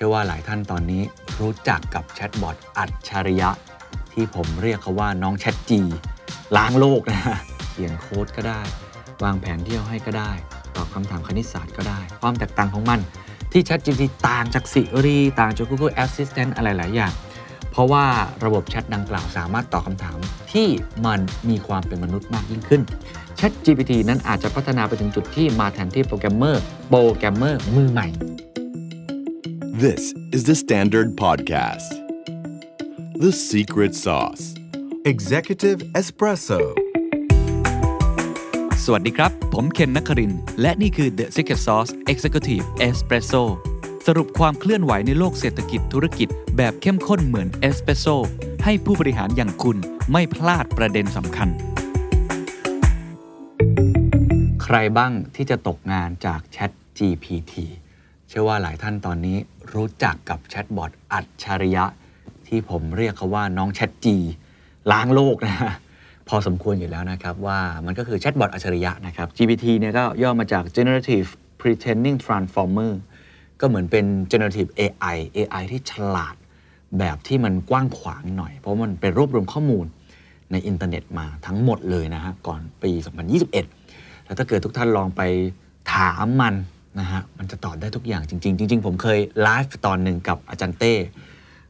ชื่อว่าหลายท่านตอนนี้รู้จักกับแชทบอทอัจฉริยะ ที่ผมเรียกเขาว่าน้องแชทจีล้างโลกนะฮะเขียนโค้ดก็ได้ วางแผนเที่ยวให้ก็ได้ ตอบคำถามคณิตศาสตร์ก็ได้ ความแตกต่างของมันที่ ChatGPT ต่างจาก Siri ต่างจาก Google Assistant อะไรหลายอย่าง เพราะว่าระบบแชทดังกล่าวสามารถตอบคำถามที่มันมีความเป็นมนุษย์มากยิ่งขึ้น ChatGPT นั้นอาจจะพัฒนาไปถึงจุดที่มาแทนที่โปรแกรมเมอร์โปรแกรมเมอร์มือใหม่ This is the Standard Podcast. The Secret Sauce. Executive Espresso สวัสดีครับ ผมเคนนักครินทร์และนี่คือ The Secret Sauce Executive Espresso สรุปความเคลื่อนไหวในโลกเศรษฐกิจธุรกิจแบบเข้มข้นเหมือนเอสเปรสโซให้ผู้บริหารอย่างคุณไม่พลาดประเด็นสำคัญ ใครบ้างที่จะตกงานจาก Chat GPT เชื่อว่าหลายท่านตอนนี้ รู้จักกับแชทบอทอัจฉริยะ ที่ผมเรียกเขาว่าน้องแชทจีล้างโลกนะฮะพอสมควรอยู่แล้วนะครับ ว่ามันก็คือแชทบอทอัจฉริยะนะครับ GPT เนี่ยก็ย่อมาจาก Generative Pre-training Transformer ก็เหมือนเป็น generative AI AI ที่ฉลาดแบบที่มันกว้างขวางหน่อย เพราะมันเป็นรวบรวมข้อมูลในอินเทอร์เน็ตมาทั้งหมดเลยนะฮะก่อนปี 2021 แล้วถ้าเกิดทุกท่านลองไปถามมัน นะฮะมันจะตอบได้ทุกอย่างจริง ๆ จริง ๆ ผมเคยไลฟ์ตอนหนึ่งกับอาจารย์เต้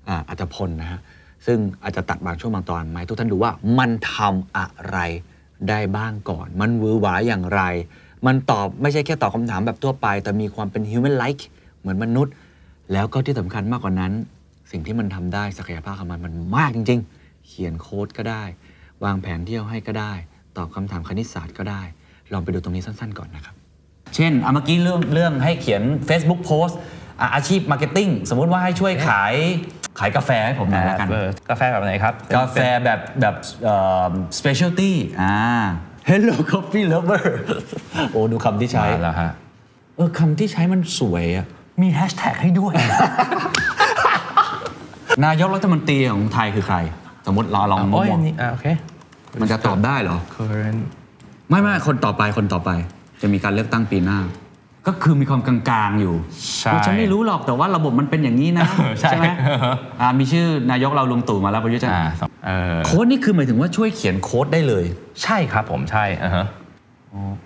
อ่าอัจพลนะฮะซึ่งอาจจะตัดบางช่วงบางตอนมาให้ทุกท่านดูว่ามันทำอะไรได้บ้างก่อน มันหวือหวาอย่างไร มันตอบไม่ใช่แค่ตอบคำถามแบบทั่วไป แต่มีความเป็น human like เหมือนมนุษย์ แล้วก็ที่สำคัญมากกว่านั้น สิ่งที่มันทำได้ศักยภาพของมันมันมากจริง ๆ เขียนโค้ดก็ได้ วางแผนเที่ยวให้ก็ได้ ตอบคำถามคณิตศาสตร์ก็ได้ ลองไปดูตรงนี้สั้น ๆ ก่อนนะครับ เช่นเมื่อกี้เรื่องเรื่องให้เขียน Facebook Post อะอาชีพ marketing สมมุติว่าให้ช่วยขายขายกาแฟให้ผมหน่อยแล้วกัน เออกาแฟแบบไหนครับกาแฟแบบแบบเอ่อ specialty อ่า Hello Coffee Lover โอ้ดูคำที่ใช้ มาแล้วฮะ เออคำที่ใช้มันสวยอะมีแฮชแท็กให้ด้วย นายกรัฐมนตรีของไทยคือใคร สมมติเราลองมโอ้ยองอันนี้อ่าโอเค มันจะตอบได้เหรอ current ไม่ไม่คนต่อไปคนต่อไป จะมีการเลือกตั้งปีหน้า ก็คือมีความกลางๆอยู่ใช่เออฉันไม่รู้หรอกแต่ว่าระบบมันเป็นอย่างนี้นะใช่ไหมอ่ามีชื่อนายกเราลุงตู่มาแล้วประยุทธ์จันทอ่าร์สองเออโค้ดนี่คือหมายถึงว่าช่วยเขียนโค้ดได้เลย ใช่ครับผมใช่อ่าฮะ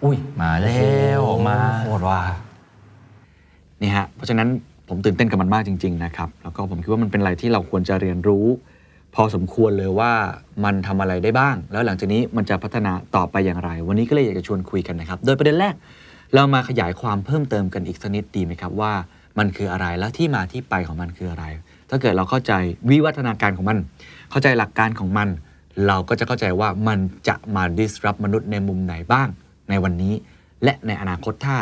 อุ้ยมาแล้วมาโคตรว่านี่ฮะเพราะฉะนั้นผมตื่นเต้นกับมันมากจริง ๆ นะครับ แล้วก็ผมคิดว่ามันเป็นอะไรที่เราควรจะเรียนรู้ พอสมควรเลยว่ามันทำอะไรได้บ้าง แล้วหลังจากนี้มันจะพัฒนาต่อไปอย่างไร วันนี้ก็เลยอยากจะชวนคุยกันนะครับ โดยประเด็นแรก เรามาขยายความเพิ่มเติมกันอีกสักนิดดีไหมครับว่ามันคืออะไรและที่มาที่ไปของมันคืออะไร ถ้าเกิดเราเข้าใจวิวัฒนาการของมัน เข้าใจหลักการของมัน เราก็จะเข้าใจว่ามันจะมา disrupt มนุษย์ในมุมไหนบ้าง ในวันนี้ และในอนาคตถ้า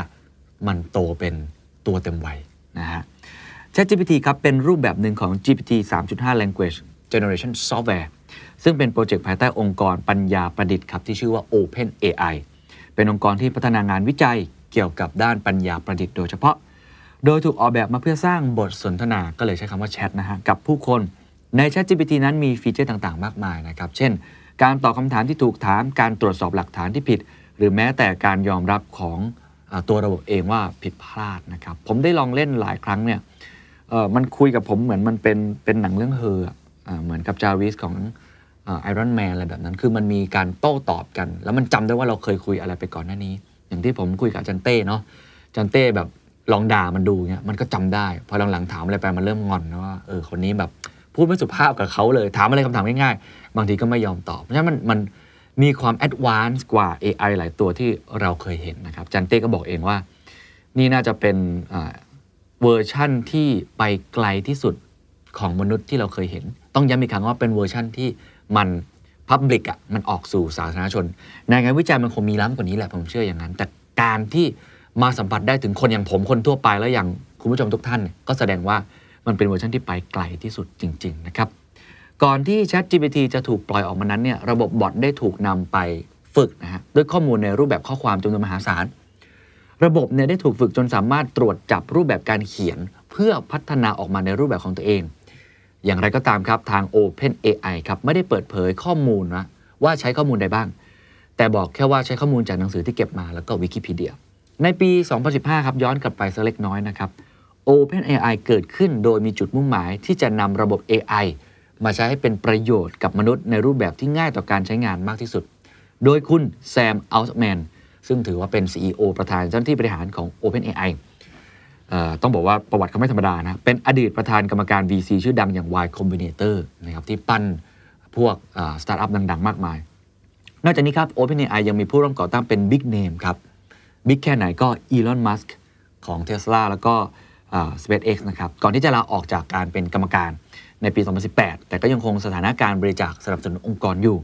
มันโตเป็นตัวเต็มวัยนะฮะ ChatGPT ครับเป็นรูปแบบหนึ่งของ GPT 3.5 Language Generation Software ซึ่งเป็นโปรเจกต์ภายใต้องค์กรปัญญาประดิษฐ์ครับที่ชื่อว่า Open AI เป็นองค์กรที่พัฒนางานวิจัยเกี่ยวกับด้านปัญญาประดิษฐ์โดยเฉพาะ โดยถูกออกแบบมาเพื่อสร้างบทสนทนาก็เลยใช้คำว่าแชทนะฮะกับผู้คนใน ChatGPT นั้นมีฟีเจอร์ต่างๆ มากมายนะครับ เช่น การตอบคำถามที่ถูกถาม การตรวจสอบหลักฐานที่ผิด หรือแม้แต่การยอมรับของอตัวระบบเองว่าผิดพลาดนะครับ ผมได้ลองเล่นหลายครั้งเนี่ยมันคุยกับผมเหมือนมันเป็นเป็นหนังเรื่องเฮอ เหมือนกับ Jarvis ของ Iron Man อะไรแบบนั้น คือมันมีการโต้ตอบกัน แล้วมันจำได้ว่าเราเคยคุยอะไรไปก่อนหน้านี้ อย่างที่ผมคุยกับจันเต้เนาะจันเต้แบบลองด่ามันดูเงี้ยมันก็จำได้ พอหลังๆถามอะไรไปมันเริ่มงอนนะว่าเออคนนี้แบบพูดไม่สุภาพกับเขาเลย ถามอะไรคำถามง่ายๆ บางทีก็ไม่ยอมตอบเพราะฉะนั้นมันมันมีความ advance กว่า AI หลายตัวที่เราเคยเห็นนะครับจันเต้ก็บอกเองว่า นี่น่าจะเป็นเวอร์ชั่นที่ไปไกลที่สุดของมนุษย์ที่เราเคยเห็น ต้องย้ำอีกครั้งว่าเป็นเวอร์ชั่นที่มันพับลิกอะมันออกสู่สาธารณชน ในงานวิจัยมันคงมีล้ำกว่านี้แหละผมเชื่ออย่างนั้น แต่การที่มาสัมผัสได้ถึงคนอย่างผมคนทั่วไปแล้วอย่างคุณผู้ชมทุกท่าน ก็แสดงว่ามันเป็นเวอร์ชันที่ไปไกลที่สุดจริง ๆ นะครับ ก่อนที่ Chat GPT จะถูกปล่อยออกมานั้นเนี่ยระบบบอทได้ถูกนำไปฝึกนะฮะด้วยข้อมูลในรูปแบบข้อความจำนวนมหาศาลระบบเนี่ยได้ถูกฝึกจนสามารถตรวจจับรูปแบบการเขียน เพื่อพัฒนาออกมาในรูปแบบของตัวเอง อย่างไรก็ตามครับทาง Open AI ครับไม่ได้เปิดเผยข้อมูลนะว่าใช้ข้อมูลใดบ้าง แต่บอกแค่ว่าใช้ข้อมูลจากหนังสือที่เก็บมาแล้วก็วิกิพีเดีย ในปี 2015 ครับย้อนกลับไปสักเล็กน้อยนะครับ OpenAI เกิดขึ้นโดยมีจุดมุ่งหมายที่จะนำระบบ AI มาใช้ให้เป็นประโยชน์กับมนุษย์ในรูปแบบที่ง่ายต่อการใช้งานมากที่สุด โดยคุณแซมอัลส์แมนซึ่งถือว่าเป็น CEO ประธานเจ้าหน้าที่บริหารของ OpenAI เอ่อ ต้องบอกว่าประวัติเขาไม่ธรรมดานะ เป็นอดีตประธานกรรมการ VC ชื่อดังอย่าง Y Combinator นะครับที่ปั้นพวกสตาร์ทอัพดัง ๆ มากมาย นอกจากนี้ครับ OpenAI ยังมีผู้ร่วมก่อตั้งเป็น Big Name ครับบิ๊กแค่ไหนก็ Elon Musk ของ Tesla แล้วก็ SpaceX นะครับก่อนที่จะลาออกจากการเป็นกรรมการในปี 2018 แต่ก็ยังคงสถานะการบริจาคสนับสนุนองค์กรอยู่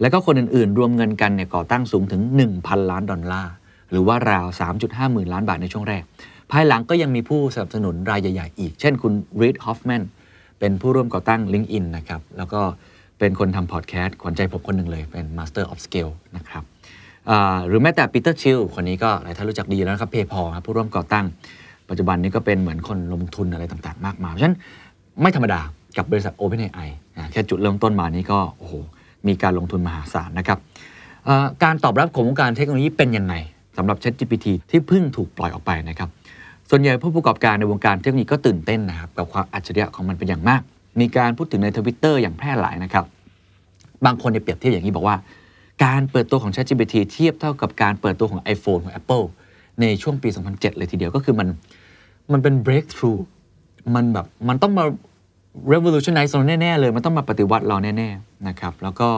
แล้วก็คนอื่นๆ รวมเงินกันเนี่ยก่อตั้งสูงถึง 1,000 ล้านดอลลาร์ หรือว่าราว 3.5 หมื่นล้านบาทในช่วงแรก ภายหลังก็ยังมีผู้สนับสนุนรายใหญ่ๆอีก เช่นคุณ Reid Hoffman เป็นผู้ร่วมก่อตั้ง LinkedIn นะครับ แล้วก็เป็นคนทำพอดแคสต์ขวัญใจผมคนหนึ่งเลย เป็น Master of Scale นะครับหรือแม้แต่ปีเตอร์ชิลคนนี้ก็หลายท่านรู้จักดีแล้วนะครับ PayPal ครับผู้ร่วมก่อตั้ง ปัจจุบันนี้ก็เป็นเหมือนคนลงทุนอะไรต่างๆ มากมายเพราะฉะนั้นไม่ธรรมดากับบริษัท OpenAI แค่จุดเริ่มต้นมานี้ก็โอ้โหมีการลงทุนมหาศาลนะครับการตอบรับของวงการเทคโนโลยีเป็นยังไงสำหรับ ChatGPT ที่เพิ่งถูกปล่อยออกไปนะครับ ส่วนใหญ่ผู้ประกอบการในวงการเทคโนโลยีก็ตื่นเต้นนะครับกับความอัจฉริยะของมันเป็นอย่างมาก มีการพูดถึงในทวิตเตอร์อย่างแพร่หลายนะครับ บางคนเนี่ยเปรียบเทียบอย่างนี้บอกว่า การเปิดตัวของ ChatGPT เทียบเท่ากับการเปิดตัวของ iPhone ของ Apple ในช่วงปี 2007 เลยทีเดียวก็คือมันมันเป็น breakthrough มันแบบมันต้องมา revolutionize เราแน่ ๆ เลย มันต้องมาปฏิวัติเราแน่ ๆ นะครับ แล้วก็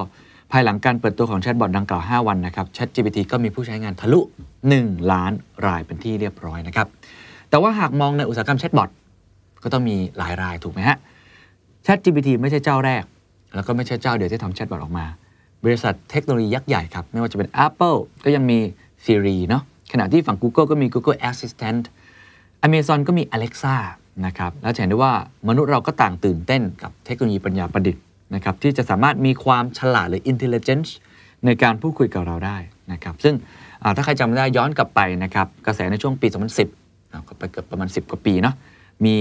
ภายหลังการเปิดตัวของแชทบอทดังกล่าว 5 วันนะครับ ChatGPT ก็มีผู้ใช้งานทะลุ 1 ล้านรายเป็นที่เรียบร้อยนะครับ แต่ว่าหากมองในอุตสาหกรรมแชทบอทก็ต้องมีหลายรายถูกไหมฮะ ChatGPT ไม่ใช่เจ้าแรก แล้วก็ไม่ใช่เจ้าเดียวที่ทำแชทบอทออกมา บริษัทเทคโนโลยียักษ์ใหญ่ครับ ไม่ว่าจะเป็น Apple ก็ยังมี Siri เนาะขณะที่ฝั่ง Google ก็มี Google Assistant Amazon ก็มี Alexa นะครับแล้วจะเห็นได้ว่ามนุษย์เราก็ต่างตื่นเต้นกับเทคโนโลยีปัญญาประดิษฐ์นะครับที่จะสามารถมีความฉลาดหรือ intelligence ในการพูดคุยกับเราได้นะครับซึ่งถ้าใครจำได้ย้อนกลับไปนะครับกระแสในช่วงปี 2010 ก็ไปเกือบประมาณ 10 กว่าปีเนาะมี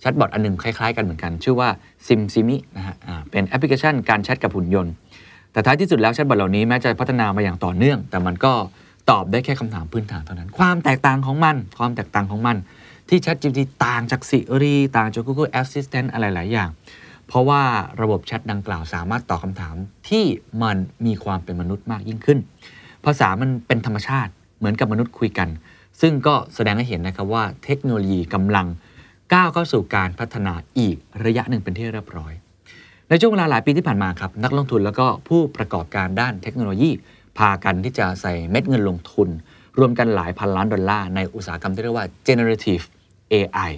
แชทบอทอันหนึงคล้ายๆกันเหมือนกัน ชื่อว่า SimSimi นะฮะเป็นแอปพลิเคชันการแชทกับหุ่นยนต์ แต่ท้ายที่สุดแล้วแชทบอทเหล่านี้แม้จะพัฒนามาอย่างต่อเนื่อง แต่มันก็ตอบได้แค่คำถามพื้นฐานเท่านั้น ความแตกต่างของมัน ความแตกต่างของมัน ที่ ChatGPT ต่างจาก Siri ต่างจาก Google Assistant อะไรหลายอย่าง เพราะว่าระบบแชทดังกล่าวสามารถตอบคำถามที่มันมีความเป็นมนุษย์มากยิ่งขึ้น ภาษามันเป็นธรรมชาติเหมือนกับมนุษย์คุยกัน ซึ่งก็แสดงให้เห็นนะครับว่าเทคโนโลยีกำลังก้าวเข้าสู่การพัฒนาอีกระยะหนึ่งเป็นที่เรียบร้อย ในช่วงเวลาหลายปีที่ผ่านมาครับนักลงทุนแล้วก็ผู้ประกอบการด้านเทคโนโลยี พากันที่จะใส่เม็ดเงินลงทุน รวมกันหลายพันล้านดอลลาร์ในอุตสาหกรรมที่เรียกว่า generative AI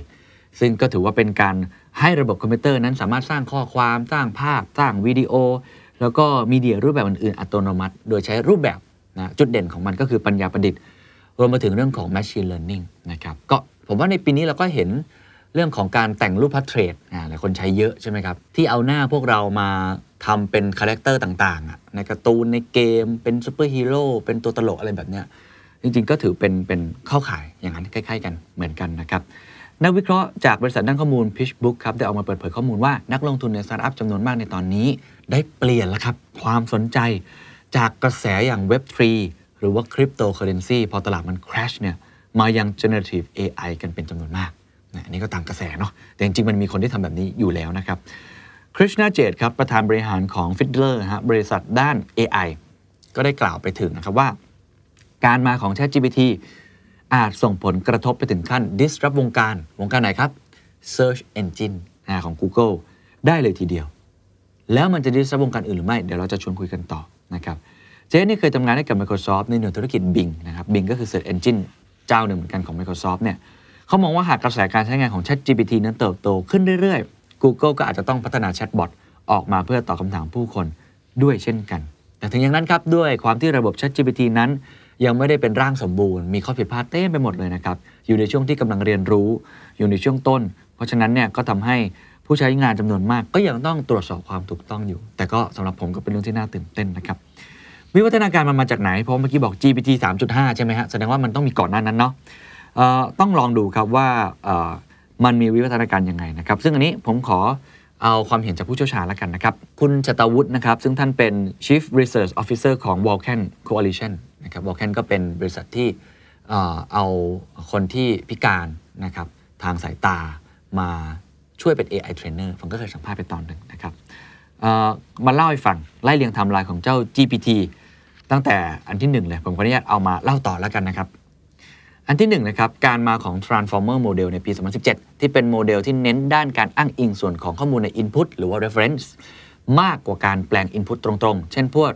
ซึ่งก็ถือว่าเป็นการให้ระบบคอมพิวเตอร์นั้นสามารถสร้างข้อความสร้างภาพ สร้างวิดีโอ แล้วก็มีเดียรูปแบบอื่นๆ อัตโนมัติ โดยใช้รูปแบบนะจุดเด่นของมันก็คือปัญญาประดิษฐ์ รวมมาถึงเรื่องของ Machine Learning นะครับก็ผมว่าในปีนี้เราก็เห็นเรื่องของการแต่งรูป portrait อ่าหลายคนใช้เยอะใช่ไหมครับ ที่เอาหน้าพวกเรามาทำเป็นคาแรคเตอร์ต่างๆอะในการ์ตูนในเกม เป็นซูเปอร์ฮีโร่เป็นตัวตลกอะไรแบบเนี้ยจริงๆ ก็ถือเป็นเป็นเข้าข่ายอย่างนั้นใกล้ๆ กันเหมือนกันนะครับ นักวิเคราะห์จากบริษัทด้านข้อมูล PitchBook ครับ ได้ออกมาเปิดเผยข้อมูลว่านักลงทุนในสตาร์ทอัพจำนวนมากในตอนนี้ ได้เปลี่ยนแล้วครับ ความสนใจจากกระแสอย่าง Web3 หรือว่า Cryptocurrency พอตลาดมัน crash เนี่ยมายัง Generative AI กันเป็นจำนวนมากนะอันนี้ก็ตามกระแสเนาะแต่จริงๆ มันมีคนที่ทำแบบนี้อยู่แล้วนะครับคริชนาเจตครับ ประธานบริหารของ Fiddler ฮะบริษัทด้าน AI ก็ได้กล่าวไปถึงนะครับว่า การมาของ ChatGPT อาจส่งผลกระทบไปถึงขั้น disrupt วงการวงการไหนครับ Search Engine อของ Google ได้เลยทีเดียว แล้วมันจะ disrupt วงการอื่นหรือไม่ เดี๋ยวเราจะชวนคุยกันต่อนะครับ เจ๊นี่เคยทำงานให้กับ Microsoft ในหน่วยธุรกิจ Bing นะครับ Bing ก็คือ Search Engine เจ้าหนึ่งเหมือนกันของ Microsoft เนี่ยเขามองว่าหากกระแสการใช้งานของ ChatGPT นั้นเติบโตขึ้นเรื่อยๆ Google ก็อาจจะต้องพัฒนาแชทบอทออกมาเพื่อตอบคำถามผู้คนด้วยเช่นกัน แต่ถึงอย่างนั้นครับ ด้วยความที่ระบบ ChatGPT นั้น ยังไม่ได้เป็นร่างสมบูรณ์ มีข้อผิดพลาดเต็มไปหมดเลยนะครับ อยู่ในช่วงที่กำลังเรียนรู้ อยู่ในช่วงต้น เพราะฉะนั้นเนี่ยก็ทำให้ผู้ใช้งานจำนวนมาก ก็ยังต้องตรวจสอบความถูกต้องอยู่ แต่ก็สำหรับผมก็เป็นเรื่องที่น่าตื่นเต้นนะครับ วิวัฒนาการมันมาจากไหน เพราะเมื่อกี้บอก GPT 3.5 ใช่ไหมฮะ แสดงว่ามันต้องมีก่อนหน้านั้นเนาะต้องลองดูครับว่ามันมีวิวัฒนาการยังไงนะครับ ซึ่งอันนี้ผมขอเอาความเห็นจากผู้เชี่ยวชาญแล้วกันนะครับ คุณชตวุฒินะครับ ซึ่งท่านเป็น Chief Research Officer ของ Vulcan Coalition นะครับ Vulcan ก็เป็นบริษัทที่เอาคนที่พิการนะครับทางสายตามาช่วยเป็น AI trainer ผมก็เคยสัมภาษณ์ไปตอนหนึ่งนะครับมาเล่าให้ฟัง ไล่เรียงไทม์ไลน์ของเจ้า GPT ตั้งแต่อันที่หนึ่งเลย ผมขออนุญาตเอามาเล่าต่อแล้วกันนะครับ อันที่หนึ่งนะครับการมาของ Transformer Model ในปี 2017 ที่เป็นโมเดลที่เน้นด้านการอ้างอิงส่วนของข้อมูลใน Input หรือว่า Reference มากกว่าการแปลง Input ตรงๆ เช่นพวก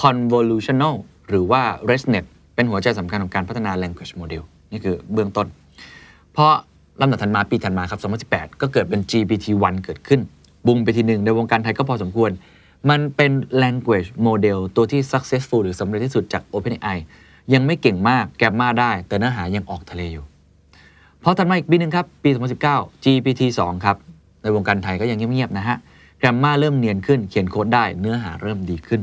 Convolutional หรือว่า ResNet เป็นหัวใจสำคัญของการพัฒนา Language Model นี่คือเบื้องต้น เพราะลำดับถัดมาปีถัดมาครับ 2018 ก็เกิดเป็น GPT-1 เกิดขึ้น บุงไปทีหนึ่งในวงการไทยก็พอสมควร มันเป็น language model ตัวที่ successful หรือสำเร็จที่สุดจาก OpenAI ยังไม่เก่งมากแกมมาได้ แต่เนื้อหายังออกทะเลอยู่พอถัดมาอีกปีหนึ่งครับ ปี 2019 GPT 2 ครับ ในวงการไทยก็ยังเงียบๆนะฮะแกรมมาเริ่มเนียนขึ้นเขียนโค้ดได้เนื้อหาเริ่มดีขึ้น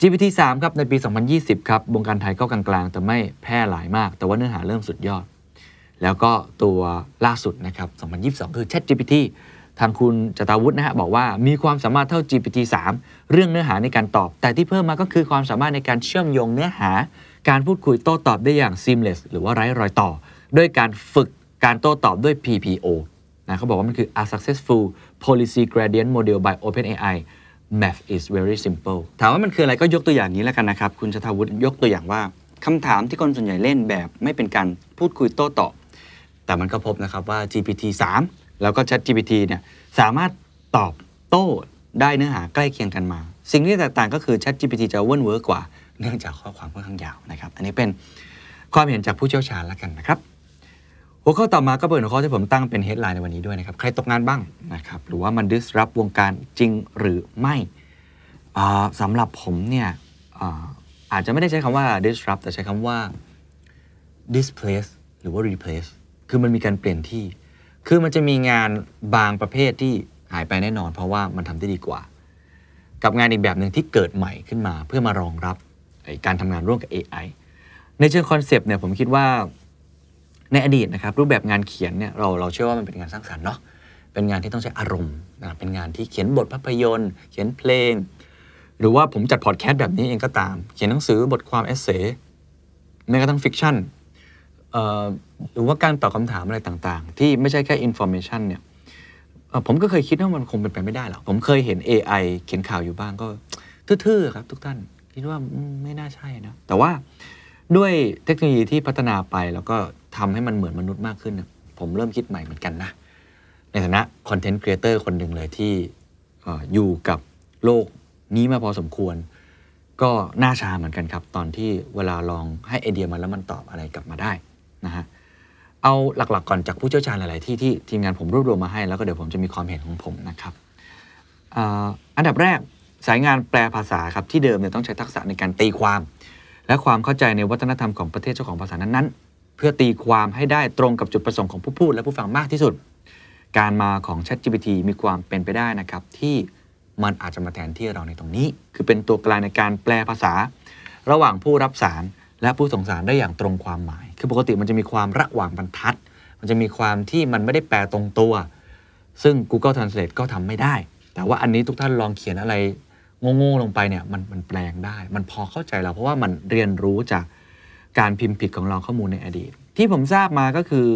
GPT 3 ครับในปี 2020 ครับ วงการไทยก็กลางๆ แต่ไม่แพร่หลายมาก แต่ว่าเนื้อหาเริ่มสุดยอด แล้วก็ตัวล่าสุดนะครับ 2022 คือ ChatGPT ทางคุณจตาวุฒินะฮะบอกว่ามีความสามารถเท่า GPT 3 เรื่องเนื้อหาในการตอบ แต่ที่เพิ่มมาก็คือความสามารถในการเชื่อมโยงเนื้อหา การพูดคุยโต้ตอบได้อย่าง seamless หรือว่าไร้รอยต่อ ด้วยการฝึกการโต้ตอบด้วย PPO นะเขาบอกว่ามันคือ a successful policy gradient model by OpenAI math is very simple ถามว่ามันคืออะไรก็ยกตัวอย่างนี้แล้วกันนะครับ คุณชตาวุฒิยกตัวอย่างว่าคำถามที่คนส่วนใหญ่เล่นแบบไม่เป็นการพูดคุยโต้ตอบ แต่มันก็พบนะครับว่า GPT 3 แล้วก็ Chat GPT เนี่ยสามารถตอบโต้ได้เนื้อหาใกล้เคียงกันมาก สิ่งที่แตกต่างก็คือ Chat GPT จะเวิร์นเวิร์กกว่า เนื่องจากข้อความค่อนข้างยาวนะครับ อันนี้เป็นความเห็นจากผู้เชี่ยวชาญแล้วกันนะครับ หัวข้อต่อมาก็เป็นหัวข้อที่ผมตั้งเป็น headline ในวันนี้ด้วยนะครับ ใครตกงานบ้างนะครับ หรือว่ามัน disrupt วงการจริงหรือไม่อ่าสำหรับผมเนี่ยอาอาจจะไม่ได้ใช้คำว่า disrupt แต่ใช้คำว่า displace หรือว่า replace คือมันมีการเปลี่ยนที่ คือมันจะมีงานบางประเภทที่หายไปแน่นอน เพราะว่ามันทำได้ดีกว่า กับงานอีกแบบหนึ่งที่เกิดใหม่ขึ้นมา เพื่อมารองรับการทำงานร่วมกับ AI ในเชิงคอนเซปต์เนี่ยผมคิดว่าในอดีตนะครับรูปแบบงานเขียนเนี่ยเราเราเชื่อว่ามันเป็นงานสร้างสรรค์เนาะเป็นงานที่ต้องใช้อารมณ์นะเป็นงานที่เขียนบทภาพยนตร์ เขียนเพลง หรือว่าผมจัดพอดแคสต์แบบนี้เองก็ตาม เขียนหนังสือบทความ essay แม้กระทั่ง fiction หรือว่าการตอบคำถามอะไรต่างๆ ที่ไม่ใช่แค่ information เนี่ยผมก็เคยคิดว่ามันคงเป็นไปไม่ได้หรอกผมเคยเห็น AI เขียนข่าวอยู่บ้างก็ทื่อๆครับทุกท่าน คิดว่าไม่น่าใช่นะ แต่ว่าด้วยเทคโนโลยีที่พัฒนาไปแล้วก็ทำให้มันเหมือนมนุษย์มากขึ้น ผมเริ่มคิดใหม่เหมือนกันนะ ในฐานะ content creator คนหนึ่งเลยที่เอ่ออยู่กับโลกนี้มาพอสมควร ก็น่าชาเหมือนกันครับ ตอนที่เวลาลองให้ไอเดียมันแล้วมันตอบอะไรกลับมาได้ นะฮะเอาหลักๆก่อนจากผู้เชี่ยวชาญหลาย ๆ ที่ที่ทีมงานผมรวบรวมมาให้แล้วก็เดี๋ยวผมจะมีความเห็นของผมนะครับอ,อันดับแรกสายงานแปลภาษาครับที่เดิมเนี่ยต้องใช้ทักษะในการตีความ และความเข้าใจในวัฒนธรรมของประเทศเจ้าของภาษานั้น ๆ เพื่อตีความให้ได้ตรงกับจุดประสงค์ของผู้พูดและผู้ฟังมากที่สุด การมาของ ChatGPT มีความเป็นไปได้นะครับที่มันอาจจะมาแทนที่เราในตรงนี้ คือเป็นตัวกลางในการแปลภาษา ระหว่างผู้รับสารและผู้ส่งสารได้อย่างตรงความหมาย คือปกติมันจะมีความระหว่างบรรทัด มันจะมีความที่มันไม่ได้แปลตรงตัว ซึ่ง Google Translate ก็ทำไม่ได้ แต่ว่าอันนี้ทุกท่านลองเขียนอะไรโง่ๆลงไปเนี่ยมันมันแปลงได้ มันพอเข้าใจเราเพราะว่ามันเรียนรู้จากการพิมพ์ผิดของเราข้อมูลในอดีต ที่ผมทราบมาก็คือ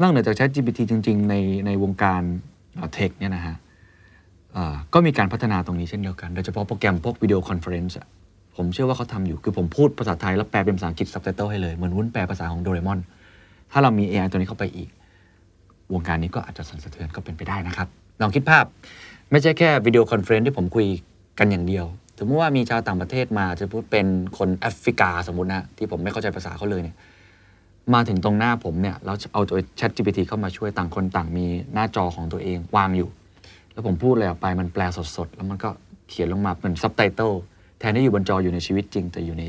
นอกเหนือจาก ChatGPT จริง ๆ ในในวงการ tech เนี่ยนะฮะก็มีการพัฒนาตรงนี้เช่นเดียวกัน โดยเฉพาะโปรแกรมพวก video conference ผมเชื่อว่าเขาทำอยู่คือผมพูดภาษาไทย แล้วแปลเป็นภาษาอังกฤษซับไตเติลให้เลยเหมือนวุ้นแปลภาษาของโดเรมอน ถ้าเรามี AI ตัวนี้เข้าไปอีก วงการนี้ก็อาจจะสั่นสะเทือนก็เป็นไปได้นะครับ ลองคิดภาพ ไม่ใช่แค่ video conference ที่ผมคุยกันอย่างเดียวสมมติว่ามีชาวต่างประเทศมาจะพูดเป็นคนแอฟริกาสมมตินะที่ผมไม่เข้าใจภาษาเขาเลยเนี่ยมาถึงตรงหน้าผมเนี่ยเราเอาตัว Chat GPT เข้ามาช่วยต่างคนต่างมีหน้าจอของตัวเองวางอยู่ แล้วผมพูดอะไรออกไปมันแปลสดๆ แล้วมันก็เขียนลงมาเป็นซับไตเติล แทนที่อยู่บนจออยู่ในชีวิตจริง แต่อยู่ใน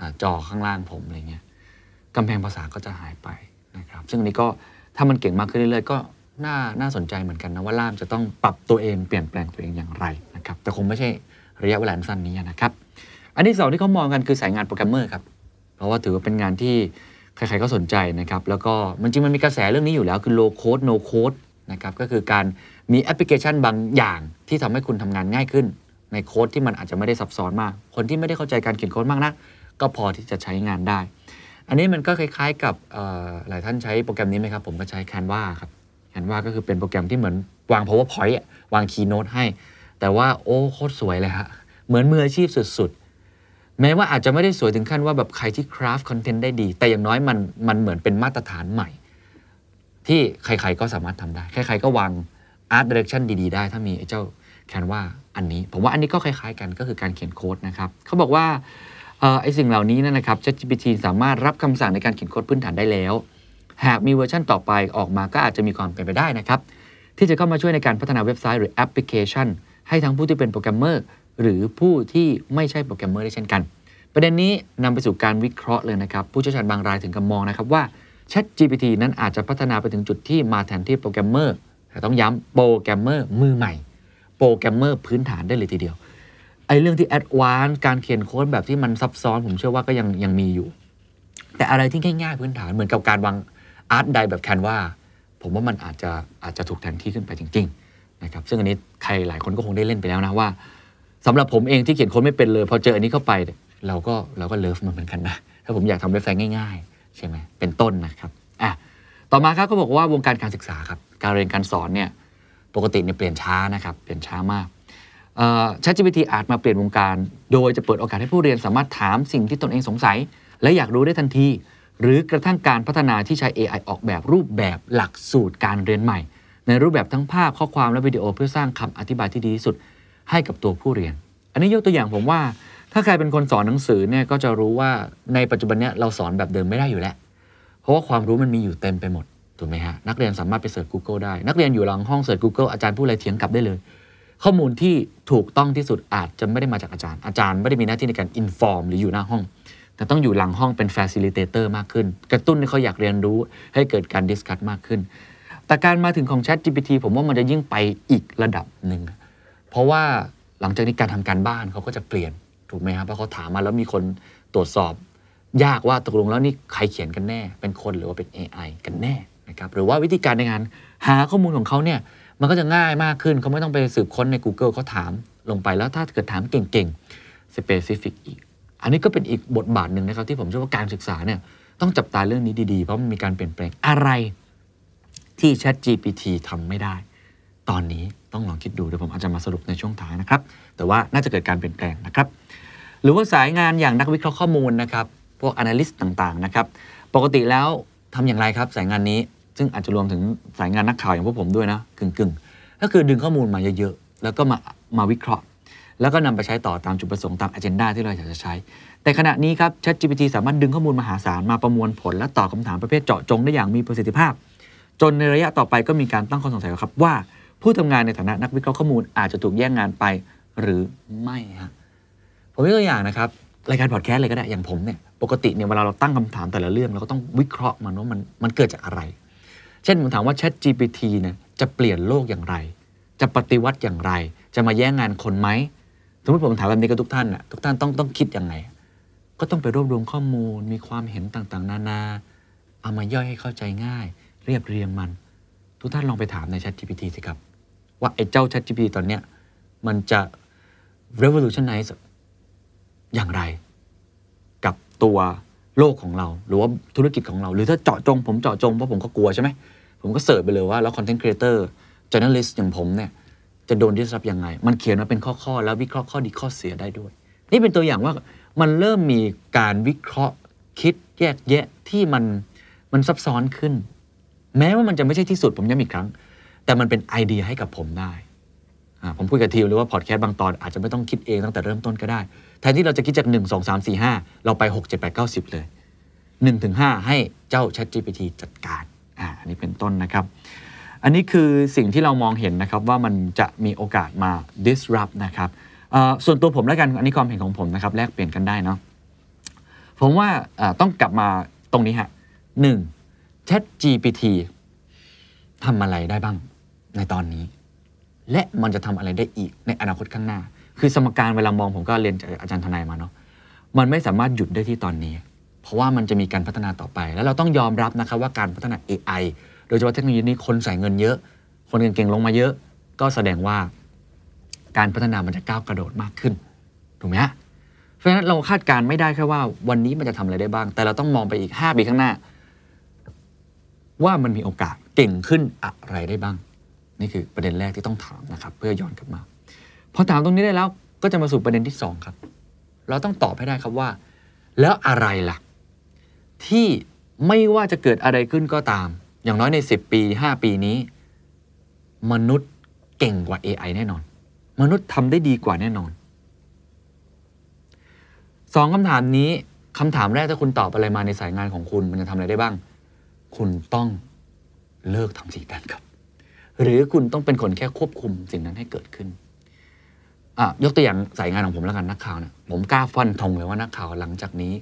จอข้างล่างผมอะไรเงี้ยกำแพงภาษาก็จะหายไปนะครับ ซึ่งอันนี้ก็ถ้ามันเก่งมากขึ้นเรื่อยๆก็น่าน่าสนใจเหมือนกันนะว่าล่ามจะต้องปรับตัวเองเปลี่ยนแปลงตัวเองอย่างไรนะครับแต่คงไม่ใช่ระยะเวลาสั้นนี้นะครับ อันที่สองที่เขามองกันคือสายงานโปรแกรมเมอร์ครับเพราะว่าถือว่าเป็นงานที่ใครๆก็สนใจนะครับ แล้วก็มันจริงมันมีกระแสเรื่องนี้อยู่แล้วคือ low code no code นะครับก็คือการมีแอปพลิเคชันบางอย่างที่ทำให้คุณทำงานง่ายขึ้น ในโค้ดที่มันอาจจะไม่ได้ซับซ้อนมาก คนที่ไม่ได้เข้าใจการเขียนโค้ดมากนัก ก็พอที่จะใช้งานได้ อันนี้มันก็คล้ายๆกับหลายท่านใช้โปรแกรมนี้ไหมครับ ผมก็ใช้ Canva ครับ Canva ก็คือเป็นโปรแกรมที่เหมือนวาง PowerPoint อะวาง Keynote ให้ แต่ว่าโอ้โคตรสวยเลยฮะเหมือนมืออาชีพสุดๆ แม้ว่าอาจจะไม่ได้สวยถึงขั้นว่าแบบใครที่คราฟคอนเทนต์ได้ดี แต่อย่างน้อยมันมันเหมือนเป็นมาตรฐานใหม่ ที่ใครๆก็สามารถทำได้ ใครๆก็วาง Art Direction ดีๆ ได้ ถ้ามีไอ้เจ้า Canva อันนี้ ผมว่าอันนี้ก็คล้ายๆกันก็คือการเขียนโค้ดนะครับเขาบอกว่าออไอ้สิ่งเหล่านี้นะครับ ChatGPT สามารถรับคำสั่งในการเขียนโค้ดพื้นฐานได้แล้ว หากมีเวอร์ชันต่อไปออกมาก็อาจจะมีความเป็นไปได้นะครับ ที่จะเข้ามาช่วยในการพัฒนาเว็บไซต์หรือแอปพลิเคชัน ให้ทั้งผู้ที่เป็นโปรแกรมเมอร์หรือผู้ที่ไม่ใช่โปรแกรมเมอร์ได้เช่นกัน ประเด็นนี้นำไปสู่การวิเคราะห์เลยนะครับ ผู้เชี่ยวชาญบางรายถึงกับมองนะครับว่า ChatGPT นั้นอาจจะพัฒนาไปถึงจุดที่มาแทนที่โปรแกรมเมอร์แต่ต้องย้ำโปรแกรมเมอร์มือใหม่ โปรแกรมเมอร์พื้นฐานได้เลยทีเดียวไอ้เรื่องที่ advance การเขียนโค้ดแบบที่มันซับซ้อนผมเชื่อว่าก็ยังยังมีอยู่ แต่อะไรที่ง่ายๆพื้นฐานเหมือนกับการวาง art di แบบ Canva ผมว่ามันอาจจะอาจจะถูกแทนที่ขึ้นไปจริงๆนะครับซึ่งอันนี้ใครหลายคนก็คงได้เล่นไปแล้วนะว่าสำหรับผมเองที่เขียนโค้ดไม่เป็นเลย พอเจออันนี้เข้าไปเนี่ยเราก็เราก็ love มันเหมือนกันนะถ้าผมอยากทำเว็บไซต์ง่ายๆใช่ไหมเป็นต้นนะครับอะต่อมาครับก็บอกว่าวงการการศึกษาครับการเรียนการสอนเนี่ย ปกติเนี่ยเปลี่ยนช้านะครับ เปลี่ยนช้ามาก ChatGPT อาจมาเปลี่ยนวงการ โดยจะเปิดโอกาสให้ผู้เรียนสามารถถามสิ่งที่ตนเองสงสัย และอยากรู้ได้ทันที หรือกระทั่งการพัฒนาที่ใช้ AI ออกแบบรูปแบบหลักสูตรการเรียนใหม่ ในรูปแบบทั้งภาพข้อความและวิดีโอเพื่อสร้างคำอธิบายที่ดีที่สุดให้กับตัวผู้เรียน อันนี้ยกตัวอย่างผมว่า ถ้าใครเป็นคนสอนหนังสือเนี่ยก็จะรู้ว่าในปัจจุบันเนี้ยเราสอนแบบเดิมไม่ได้อยู่แล้ว เพราะว่าความรู้มันมีอยู่เต็มไปหมด ถูกไหมฮะนักเรียนสามารถไปเสิร์ช Google ได้ นักเรียนอยู่หลังห้องเสิร์ช Google อาจารย์พูดอะไรเถียงกลับได้เลย ข้อมูลที่ถูกต้องที่สุดอาจจะไม่ได้มาจากอาจารย์ อาจารย์ไม่ได้มีหน้าที่ในการ inform หรืออยู่หน้าห้อง แต่ต้องอยู่หลังห้องเป็น facilitator มากขึ้น กระตุ้นให้เขาอยากเรียนรู้ให้เกิดการ discuss มากขึ้น แต่การมาถึงของ Chat GPT ผมว่ามันจะยิ่งไปอีกระดับหนึ่งเพราะว่าหลังจากนี้การทำการบ้านเขาก็จะเปลี่ยนถูกไหมครับเพราะเขาถามมาแล้วมีคนตรวจสอบ ยากว่าตกลงแล้วนี่ใครเขียนกันแน่ เป็นคนหรือว่าเป็น AI กันแน่ นะครับหรือว่าวิธีการในการหาข้อมูลของเขาเนี่ยมันก็จะง่ายมากขึ้นเขาไม่ต้องไปสืบค้นใน Google เขาถามลงไปแล้วถ้าเกิดถามเก่งๆ specific อีก อันนี้ก็เป็นอีกบทบาทหนึ่งนะครับที่ผมเชื่อว่าการศึกษาเนี่ยต้องจับตาเรื่องนี้ดีๆ เพราะมันมีการเปลี่ยนแปลงอะไรที่ Chat GPT ทำไม่ได้ ตอนนี้ต้องลองคิดดูเดี๋ยวผมอาจจะมาสรุปในช่วงท้ายนะครับ แต่ว่าน่าจะเกิดการเปลี่ยนแปลงนะครับ หรือว่าสายงานอย่างนักวิเคราะห์ข้อมูลนะครับ พวก analyst ต่างๆนะครับ ปกติแล้วทำอย่างไรครับสายงานนี้ ซึ่งอาจจะรวมถึงสายงานนักข่าวอย่างพวกผมด้วยนะกึ่งๆ ก็คือดึงข้อมูลมาเยอะๆ แล้วก็มามาวิเคราะห์ แล้วก็นำไปใช้ต่อตามจุดประสงค์ตาม agenda ที่เราอยากจะใช้ แต่ขณะนี้ครับ ChatGPT สามารถดึงข้อมูลมหาศาลมาประมวลผล และตอบคำถามประเภทเจาะจงได้อย่างมีประสิทธิภาพ จนในระยะต่อไปก็มีการตั้งข้อสงสัยครับว่า ผู้ทำงานในฐานะนักวิเคราะห์ข้อมูลอาจจะถูกแย่งงานไปหรือไม่ฮะผมยกตัวอย่างนะครับรายการพอดแคสต์เลยก็ได้อย่างผมเนี่ยปกติเนี่ยเวลาเราตั้งคำถามแต่ละเรื่องเราก็ต้องวิเคราะห์มันว่ามันมันเกิดจากอะไร เช่นผมถามว่า Chat GPT เนี่ยจะเปลี่ยนโลกอย่างไร จะปฏิวัติอย่างไร จะมาแย่งงานคนไหมสมมติผมถามแบบนี้กับทุกท่านน่ะทุกท่านต้องต้องคิดยังไง ก็ต้องไปรวบรวมข้อมูล มีความเห็นต่างๆ นานา เอามาย่อยให้เข้าใจง่าย เรียบเรียงมัน ทุกท่านลองไปถามใน Chat GPT สิครับ ว่าไอ้เจ้า Chat GPT ตอนเนี้ยมันจะ revolutionize อย่างไร กับตัว โลกของเรา หรือว่าธุรกิจของเรา หรือถ้าเจาะจง ผมเจาะจงเพราะผมก็กลัวใช่ไหมผมก็ search ไปเลยว่าแล้วคอนเทนต์ครีเอเตอร์จ o u r n a l i s t อย่างผมเนี่ยจะโดน disrupt ยังไง มันเขียนมาเป็นข้อๆ แล้ววิเคราะห์ข้อดีข้อเสียได้ด้วย นี่เป็นตัวอย่างว่ามันเริ่มมีการวิเคราะห์คิดแยกแยะที่มันมันซับซ้อนขึ้น แม้ว่ามันจะไม่ใช่ที่สุดผมย้ำอีกครั้ง แต่มันเป็นไอเดียให้กับผมได้ผมคุยกับทีมเลยว่าพอดแคสต์บางตอนอาจจะไม่ต้องคิดเองตั้งแต่เริ่มต้นก็ได้ แทนที่เราจะคิดจาก 1 2 3 4 5 เราไป 6 7 8 9 10 เลย1ถึง5ให้เจ้า Chat GPT จัดการอ่าอันนี้เป็นต้นนะครับ อันนี้คือสิ่งที่เรามองเห็นนะครับว่ามันจะมีโอกาสมา disrupt นะครับส่วนตัวผมแล้วกันอันนี้ความเห็นของผมนะครับแลกเปลี่ยนกันได้เนาะผมว่าต้องกลับมาตรงนี้ฮะหนึ่ง Chat GPT ทำอะไรได้บ้างในตอนนี้ และมันจะทำอะไรได้อีกในอนาคตข้างหน้า คือสมการเวลามองผมก็เรียนอาจารย์ทนายมาเนาะมันไม่สามารถหยุดได้ที่ตอนนี้ เพราะว่ามันจะมีการพัฒนาต่อไป แล้วเราต้องยอมรับนะครับว่าการพัฒนา AI โดยเฉพาะเทคโนโลยีนี้คนใส่เงินเยอะ คนเงินเก่งลงมาเยอะ ก็แสดงว่าการพัฒนามันจะก้าวกระโดดมากขึ้นถูกไหมฮะเพราะฉะนั้นเราคาดการณ์ไม่ได้แค่ว่า วันนี้มันจะทำอะไรได้บ้าง แต่เราต้องมองไปอีก 5 ปีข้างหน้า ว่ามันมีโอกาสเก่งขึ้นอะไรได้บ้าง นี่คือประเด็นแรกที่ต้องถามนะครับ เพื่อย้อนกลับมา พอถามตรงนี้ได้แล้วก็จะมาสู่ประเด็นที่สองครับ เราต้องตอบให้ได้ครับว่า แล้วอะไรล่ะ ที่ไม่ว่าจะเกิดอะไรขึ้นก็ตาม อย่างน้อยใน 10 ปี 5 ปีนี้ มนุษย์เก่งกว่า AI แน่นอน มนุษย์ทำได้ดีกว่าแน่นอนสองคำถามนี้คำถามแรกถ้าคุณตอบอะไรมาในสายงานของคุณ มันจะทำอะไรได้บ้าง คุณต้องเลิกทำสิ่งนั้นครับ หรือคุณต้องเป็นคนแค่ควบคุมสิ่งนั้นให้เกิดขึ้น ยกตัวอย่างสายงานของผมแล้วกันนักข่าวเนี่ยผมกล้าฟันธงเลยว่านักข่าวหลังจากนี้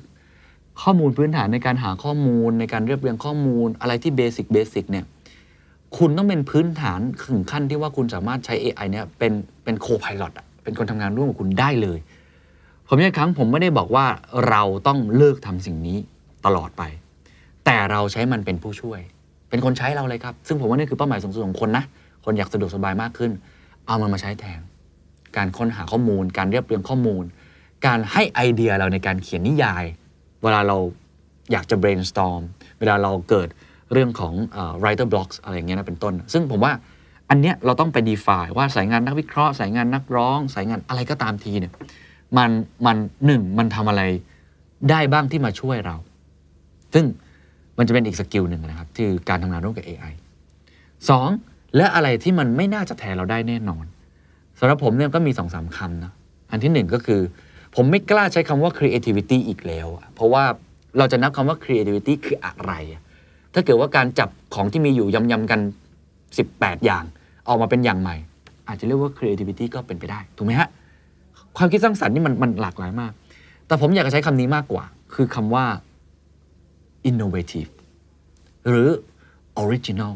ข้อมูลพื้นฐานในการหาข้อมูลในการเรียบเรียงข้อมูลอะไรที่เบสิกเบสิกเนี่ยคุณต้องเป็นพื้นฐานถึงขั้นที่ว่าคุณสามารถใช้ AI เนี่ยเป็นเป็นโคพายロอะเป็นคนทำงานร่วมกับคุณได้เลย ผมยังครั้งผมไม่ได้บอกว่าเราต้องเลิกทำสิ่งนี้ตลอดไป แต่เราใช้มันเป็นผู้ช่วย เป็นคนใช้เราเลยครับ ซึ่งผมว่านี่คือเป้าหมายสูงสุดของคนนะคนอยากสะดวกสบายมากขึ้น เอามันมาใช้แทน การค้นหาข้อมูล การเรียบเรียงข้อมูล การให้ไอเดียเราในการเขียนนิยาย เวลาเราอยากจะ brainstorm เวลาเราเกิดเรื่องของเอ่อ writer blocks อะไรอย่างเงี้ยนะเป็นต้น ซึ่งผมว่าอันเนี้ยเราต้องไป define ว่าสายงานนักวิเคราะห์ สายงานนักร้อง สายงานอะไรก็ตามทีเนี่ยมันมันหนึ่งมันทำอะไรได้บ้างที่มาช่วยเรา ซึ่งมันจะเป็นอีกสกิลหนึ่งนะครับที่การทำงานร่วมกับ AI สองและอะไรที่มันไม่น่าจะแทนเราได้แน่นอน สำหรับผมเนี่ยก็มีสองสามคำนะอันที่หนึ่งก็คือ ผมไม่กล้าใช้คำว่า creativity อีกแล้ว เพราะว่าเราจะนับคำว่า creativity คืออะไร ถ้าเกิดว่าการจับของที่มีอยู่ยำๆกัน 18 อย่าง ออกมาเป็นอย่างใหม่ อาจจะเรียกว่า creativity ก็เป็นไปได้ ถูกไหมฮะ ความคิดสร้างสรรค์นี่มันมันหลากหลายมาก แต่ผมอยากจะใช้คำนี้มากกว่า คือคำว่า innovative หรือ original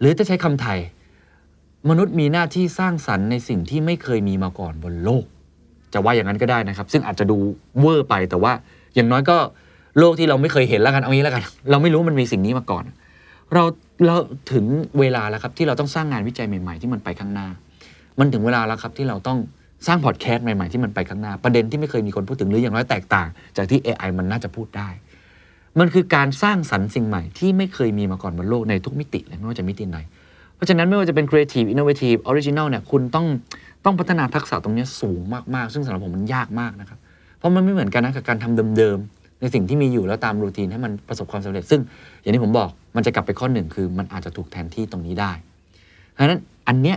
หรือจะใช้คำไทย มนุษย์มีหน้าที่สร้างสรรค์ในสิ่งที่ไม่เคยมีมาก่อนบนโลก จะว่าอย่างนั้นก็ได้นะครับ ซึ่งอาจจะดูเวอร์ไปแต่ว่าอย่างน้อยก็โลกที่เราไม่เคยเห็นแล้วกันเอางี้แล้วกัน เราไม่รู้มันมีสิ่งนี้มาก่อน เราเราถึงเวลาแล้วครับที่เราต้องสร้างงานวิจัยใหม่ ๆ ที่มันไปข้างหน้า มันถึงเวลาแล้วครับที่เราต้องสร้างพอดแคสต์ใหม่ๆที่มันไปข้างหน้า ประเด็นที่ไม่เคยมีคนพูดถึงหรืออย่างน้อยแตกต่าง จากที่ AI มันน่าจะพูดได้ มันคือการสร้างสรรค์สิ่งใหม่ที่ไม่เคยมีมาก่อนบนโลกในทุกมิติเลยไม่ว่าจะมิติไหน เพราะฉะนั้นไม่ว่าจะเป็น creative innovative original เนี่ยคุณต้องต้องพัฒนาทักษะตรงนี้สูงมาก ๆ ซึ่งสำหรับผมมันยากมากนะครับ เพราะมันไม่เหมือนกันนะกับการทำเดิม ๆ ในสิ่งที่มีอยู่แล้วตามรูทีนให้มันประสบความสำเร็จ ซึ่งอย่างที่ผมบอกมันจะกลับไปข้อหนึ่งคือมันอาจจะถูกแทนที่ตรงนี้ได้เพราะฉะนั้นอันเนี้ย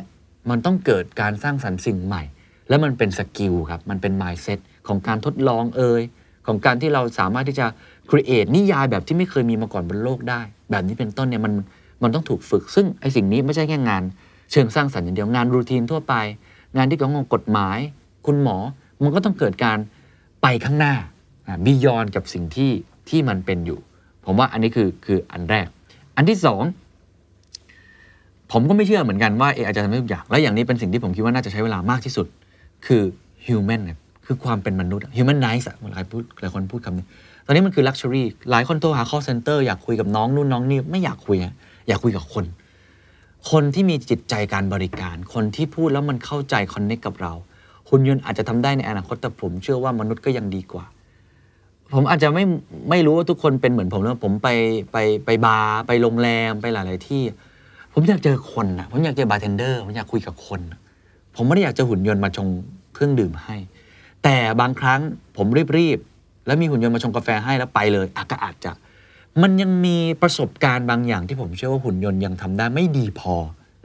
มันต้องเกิดการสร้างสรรค์สิ่งใหม่ แล้วมันเป็นสกิลครับมันเป็น mindset ของการทดลองเอ่ยของการที่เราสามารถที่จะ create นิยายแบบที่ไม่เคยมีมาก่อนบนโลกได้ แบบนี้เป็นต้นเนี่ยมัน มันต้องถูกฝึก ซึ่งไอสิ่งนี้ไม่ใช่แค่งาน เชิงสร้างสรรค์อย่างเดียวงานรูทีนทั่วไป งานที่เกี่ยวกับกฎหมาย คุณหมอมันก็ต้องเกิดการไปข้างหน้าบิยอนกับสิ่งที่ที่มันเป็นอยู่ ผมว่าอันนี้คือคืออันแรก อันที่สองผมก็ไม่เชื่อเหมือนกันว่า AI จะทำได้ทุกอย่าง และอย่างนี้เป็นสิ่งที่ผมคิดว่าน่าจะใช้เวลามากที่สุด คือ human เนี่ยคือความเป็นมนุษย์ humanize หลายพูดหลายคนพูดคำนี้ ตอนนี้มันคือ luxury หลายคนโทรหา call center อยากคุยกับน้องนู่นน้องนี่ไม่อยากคุย อยากคุยกับคน คนที่มีจิตใจการบริการ คนที่พูดแล้วมันเข้าใจคอนเน c t กับเราหุ่นยนต์อาจจะทำได้ในอนาคตแต่ผมเชื่อว่ามนุษย์ก็ยังดีกว่า ผมอาจจะไม่ไม่รู้ว่าทุกคนเป็นเหมือนผมนะผมไปไปไปบาร์ไปโรงแรมไปหลาย ๆ ที่ ผมอยากเจอคนนะผมอยากเจอบาร์เทนเดอร์ผมอยากคุยกับคน ผมไม่ได้อยากจะหุ่นยนต์มาชงเครื่องดื่มให้ แต่บางครั้งผมรีบ ๆ แล้วมีหุ่นยนต์มาชงกาแฟให้แล้วไปเลยอะก็อาจจะ มันยังมีประสบการณ์บางอย่างที่ผมเชื่อว่าหุ่นยนต์ยังทำได้ไม่ดีพอ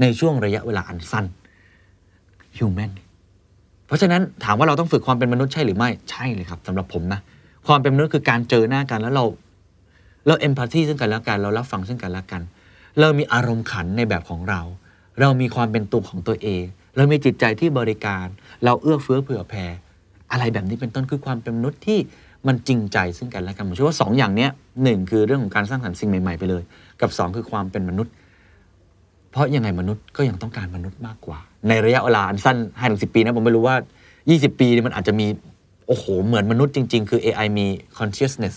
ในช่วงระยะเวลาอันสั้น human เพราะฉะนั้นถามว่าเราต้องฝึกความเป็นมนุษย์ใช่หรือไม่ใช่เลยครับสำหรับผมนะความเป็นมนุษย์คือการเจอหน้ากันแล้วเราเราเอมพัตตีซึ่งกันและกันเรารับฟังซึ่งกันและกัน เรามีอารมณ์ขันในแบบของเรา เรามีความเป็นตัวของตัวเอง เรามีจิตใจที่บริการ เราเอื้อเฟื้อเผื่อแผ่อะไรแบบนี้เป็นต้นคือความเป็นมนุษย์ที่ มันจริงใจซึ่งกันและกันผมเชื่อว่าสองอย่างเนี้ยหนึ่งคือเรื่องของการสร้างสรรค์สิ่งใหม่ๆไปเลย กับสองคือความเป็นมนุษย์ เพราะยังไงมนุษย์ก็ยังต้องการมนุษย์มากกว่า ในระยะเวลาอันสั้นห้าถึงสิปีนะผมไม่รู้ว่า 20 ปีนี่มันอาจจะมีโอ้โหเหมือนมนุษย์จริง ๆ คือ AI มี consciousness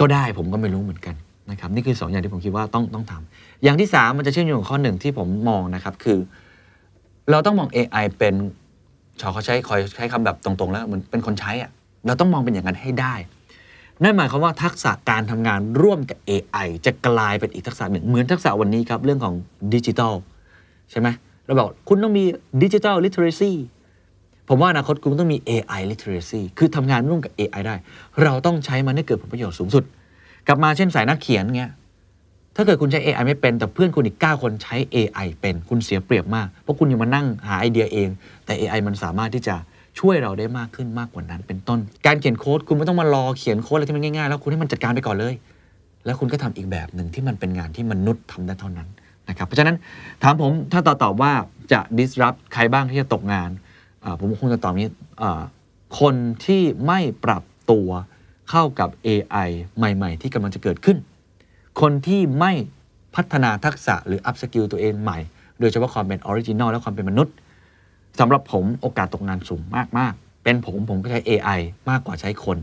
ก็ได้ผมก็ไม่รู้เหมือนกันนะครับนี่คือ 2 อย่างที่ผมคิดว่าต้องต้องทำอย่างที่ 3 มันจะเชื่อมโยงกับข้อหนึ่งที่ผมมองนะครับคือ เราต้องมอง AI เป็นชอเขาใช้คอยใช้คำแบบตรงๆ แล้วเหมือนเป็นคนใช้อะ เราต้องมองเป็นอย่างนั้นให้ได้ นั่นหมายความว่าทักษะการทำงานร่วมกับ AI จะกลายเป็นอีกทักษะหนึ่ง เหมือนทักษะวันนี้ครับเรื่องของดิจิทัลใช่ไหมเราบอกคุณต้องมีดิจิทัลลิ t เ r ซีผมว่าอนาคตคุณต้องมี AI literacy คือทำงานร่วมกับ AI ได้ เราต้องใช้มันให้เกิดผลประโยชน์สูงสุด กลับมาเช่นสายนักเขียนเงี้ย ถ้าเกิดคุณใช้ AI ไม่เป็น แต่เพื่อนคุณอีก 9 คนใช้ AI เป็น คุณเสียเปรียบมาก เพราะคุณยังมานั่งหาไอเดียเอง แต่ AI มันสามารถที่จะ ช่วยเราได้มากขึ้นมากกว่านั้นเป็นต้น การเขียนโค้ดคุณไม่ต้องมารอเขียนโค้ดอะไรที่มันง่ายๆ แล้วคุณให้มันจัดการไปก่อนเลย แล้วคุณก็ทำอีกแบบหนึ่งที่มันเป็นงานที่มนุษย์ทำได้เท่านั้นนะครับเพราะฉะนั้นถามผมถ้าตอบตอบว่าจะ disrupt ใครบ้างที่จะตกงาน ผมคงจะตอบนี้อ่คนที่ไม่ปรับตัวเข้ากับ AI ใหม่ ๆ ที่กำลังจะเกิดขึ้น คนที่ไม่พัฒนาทักษะหรือ up skill ตัวเองใหม่ โดยเฉพาะความเป็น original และความเป็นมนุษย์ สำหรับผมโอกาสตกงานสูงมาก ๆ เป็นผมผมก็ใช้ AI มากกว่าใช้คน